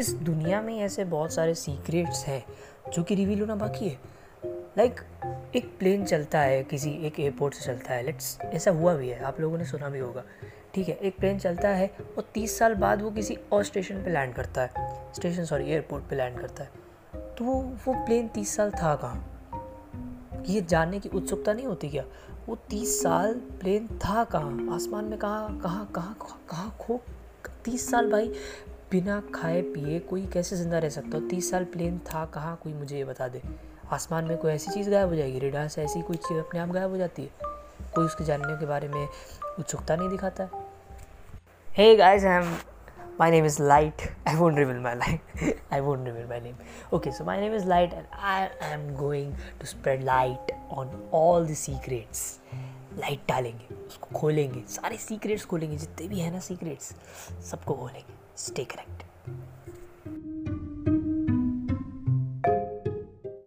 इस दुनिया में ऐसे बहुत सारे सीक्रेट्स हैं जो कि रिवील होना बाकी है। लाइक like, एक प्लेन चलता है किसी एक एयरपोर्ट से चलता है लेट्स ऐसा हुआ भी है आप लोगों ने सुना भी होगा। ठीक है एक प्लेन चलता है और तीस साल बाद वो किसी और स्टेशन पे लैंड करता है। स्टेशन सॉरी एयरपोर्ट पे लैंड करता है। तो वो वो प्लेन तीस साल था कहाँ? ये जानने की उत्सुकता नहीं होती क्या? वो तीस साल प्लेन था कहाँ? आसमान में कहाँ कहाँ कहाँ कहाँ खो? तीस साल भाई बिना खाए पिए कोई कैसे ज़िंदा रह सकता हो? तीस साल प्लेन था, कहाँ कोई मुझे ये बता दे? आसमान में कोई ऐसी चीज़ गायब हो जाएगी? रेडार से ऐसी कोई चीज़ अपने आप गायब हो जाती है? कोई उसके जानने के बारे में उत्सुकता नहीं दिखाता? है hey guys I am my name is light. I won't reveal my light. I won't reveal my name. Okay, so my name is light and i am going to spread light on all the secrets. Light डालेंगे, उसको खोलेंगे, सारे secrets खोलेंगे, जितने भी हैं ना secrets सबको खोलेंगे। Stay connected.